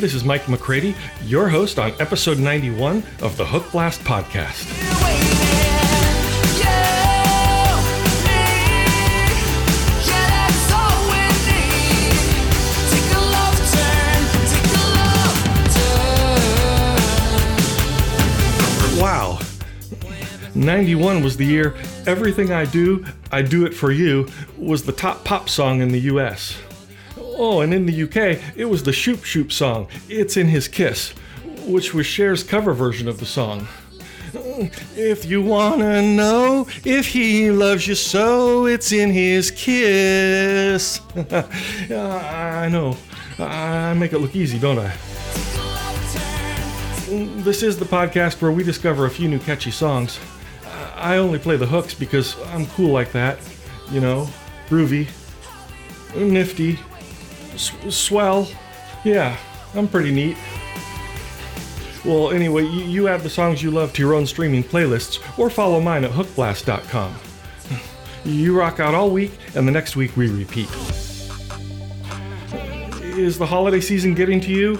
this is Mike McCready, your host on episode 91 of the Hookblast Podcast. Wow. 91 was the year Everything I Do, I Do It For You was the top pop song in the US. Oh, and in the UK, it was the Shoop Shoop song, It's in His Kiss, which was Cher's cover version of the song. If you wanna know if he loves you so, it's in his kiss. I know. I make it look easy, don't I? This is the podcast where we discover a few new catchy songs. I only play the hooks because I'm cool like that. You know, groovy, nifty, swell. Yeah, I'm pretty neat. Well, anyway, you, you add the songs you love to your own streaming playlists or follow mine at hookblast.com. You rock out all week, and the next week we repeat. Is the holiday season getting to you?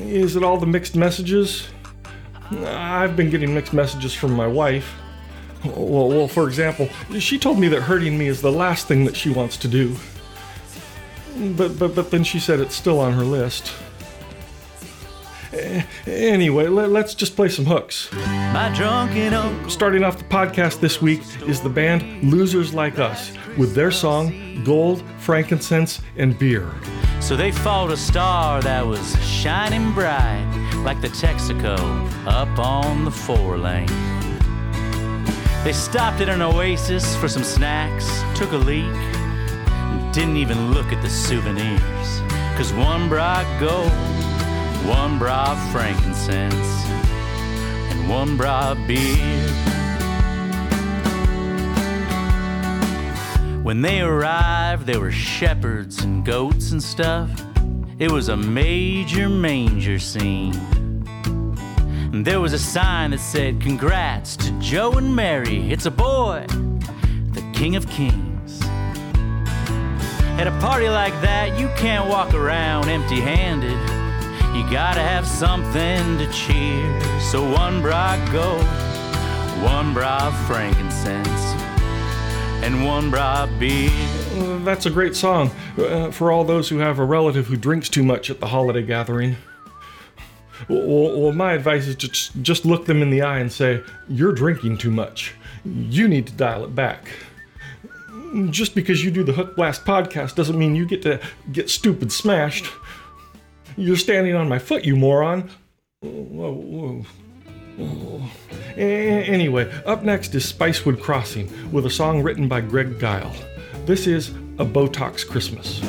Is it all the mixed messages? I've been getting mixed messages from my wife. Well, well, for example, she told me that hurting me is the last thing that she wants to do. But but but then she said it's still on her list. Anyway, let, let's just play some hooks. My drunken uncle. Starting off the podcast this week is the band Losers Like Us with their song Gold, Frankincense, and Beer. So they fought a star that was shining bright like the Texaco up on the four lane. They stopped at an oasis for some snacks, took a leak, didn't even look at the souvenirs. Cause one brought gold, one brought frankincense, and one brought beer. When they arrived, there were shepherds and goats and stuff. It was a major manger scene. And there was a sign that said, Congrats to Joe and Mary. It's a boy, the King of Kings. At a party like that, you can't walk around empty handed. You gotta have something to cheer. So one brought gold, one brought frankincense, and one brought beer. Uh, That's a great song uh, for all those who have a relative who drinks too much at the holiday gathering. Well, well, my advice is just, just look them in the eye and say, You're drinking too much. You need to dial it back. Just because you do the Hookblast podcast doesn't mean you get to get stupid smashed. You're standing on my foot, you moron. Whoa, whoa. Anyway, up next is Spicewood Crossing with a song written by Greg Guile. This is A Botox Christmas.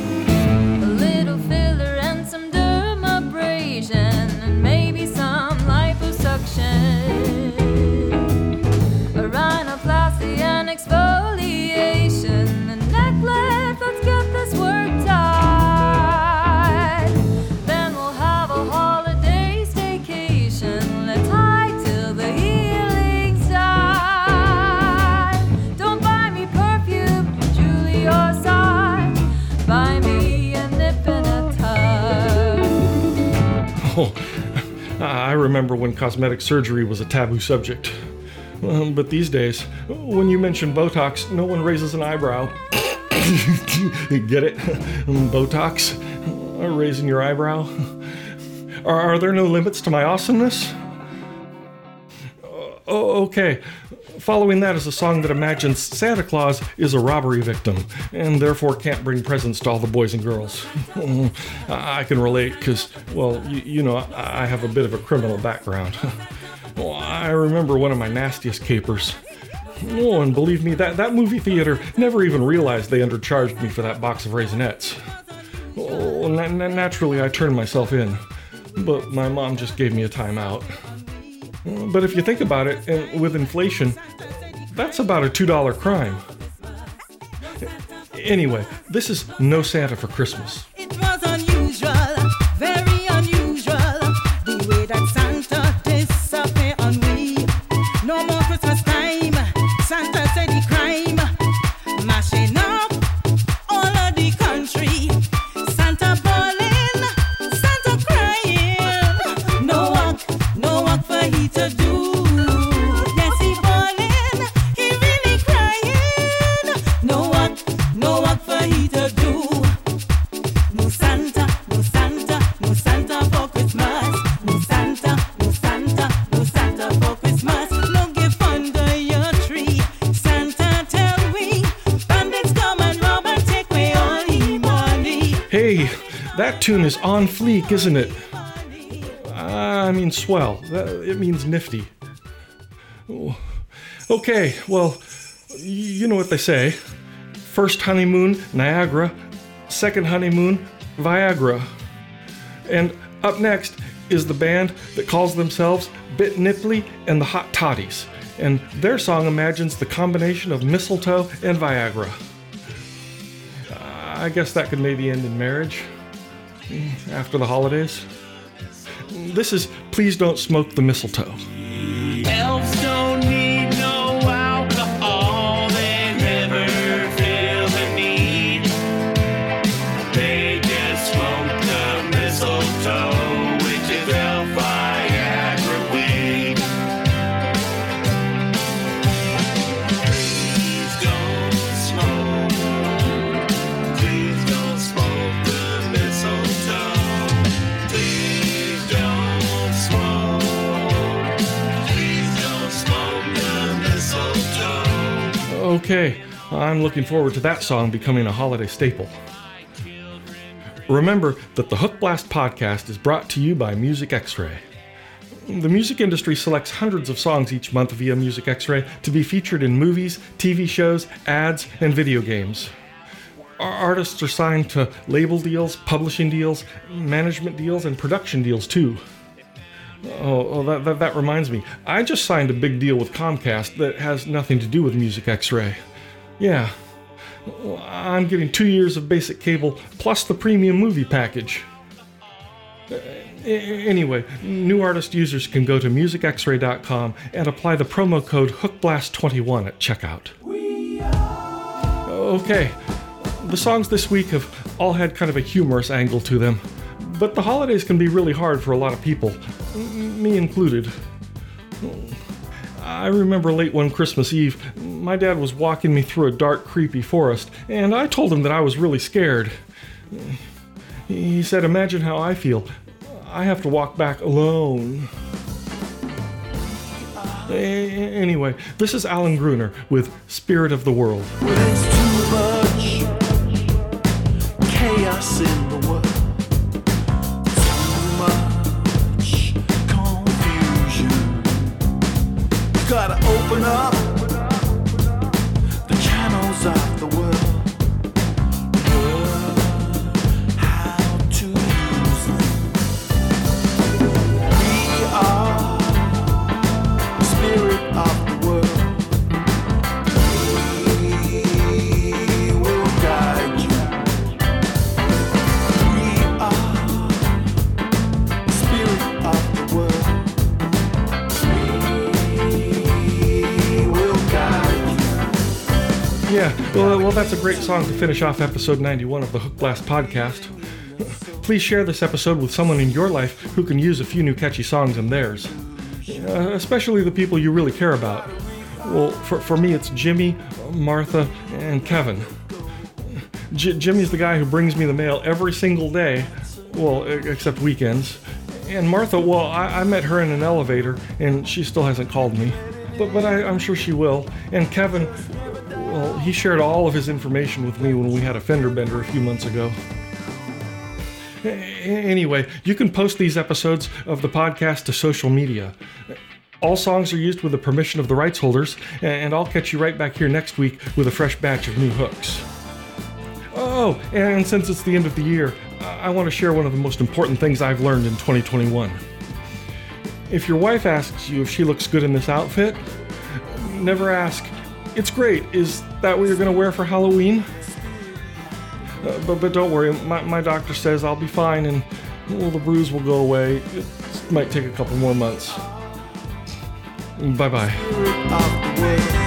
Oh, I remember when cosmetic surgery was a taboo subject. Um, but these days, when you mention Botox, no one raises an eyebrow. Get it? Botox? Raising your eyebrow? Are, are there no limits to my awesomeness? Oh, okay. Following that is a song that imagines Santa Claus is a robbery victim and therefore can't bring presents to all the boys and girls. I can relate because, well, you, you know, I have a bit of a criminal background. Well, I remember one of my nastiest capers. Oh, and believe me, that, that movie theater never even realized they undercharged me for that box of Raisinets. Oh, na- naturally, I turned myself in, but my mom just gave me a timeout. But if you think about it, and with inflation, that's about a $2 crime. Anyway, this is No Santa for Christmas. That tune is on fleek, isn't it? Ah, I mean, swell. It means nifty. Oh. Okay, well, you know what they say. First honeymoon, Niagara. Second honeymoon, Viagra. And up next is the band that calls themselves Bit Nipply and the Hot Totties. And their song imagines the combination of mistletoe and Viagra. Ah, I guess that could maybe end in marriage after the holidays. This is Please Don't Smoke the Mistletoe. Elves Okay, I'm looking forward to that song becoming a holiday staple. Remember that the Hookblast podcast is brought to you by Music Xray. The music industry selects hundreds of songs each month via Music Xray to be featured in movies, TV shows, ads, and video games. Our artists are signed to label deals, publishing deals, management deals, and production deals too. Oh, oh that, that, that reminds me. I just signed a big deal with Comcast that has nothing to do with Music Xray. Yeah. I'm getting two years of basic cable plus the premium movie package. Anyway, new artist users can go to musicxray.com and apply the promo code HookBlast21 at checkout. Okay, the songs this week have all had kind of a humorous angle to them, but the holidays can be really hard for a lot of people, me included. I remember late one Christmas Eve, my dad was walking me through a dark, creepy forest, and I told him that I was really scared. He said, Imagine how I feel. I have to walk back alone. Anyway, this is Alan Gruner with Spirit of the World. Gotta up well, well, that's a great song to finish off episode 91 of the Hookblast podcast. Please share this episode with someone in your life who can use a few new catchy songs in theirs, uh, especially the people you really care about. Well, for, for me, it's Jimmy, Martha, and Kevin. J- Jimmy's the guy who brings me the mail every single day, well, except weekends. And Martha, well, I, I met her in an elevator, and she still hasn't called me. But, but I, I'm sure she will. And Kevin, well, he shared all of his information with me when we had a fender bender a few months ago. Anyway, you can post these episodes of the podcast to social media. All songs are used with the permission of the rights holders, and I'll catch you right back here next week with a fresh batch of new hooks. Oh, and since it's the end of the year, I want to share one of the most important things I've learned in 2021. If your wife asks you if she looks good in this outfit, never ask, It's great, is that what you're going to wear for Halloween? Uh, but, but don't worry, my, my doctor says I'll be fine and well, the bruise will go away. It might take a couple more months. Bye bye.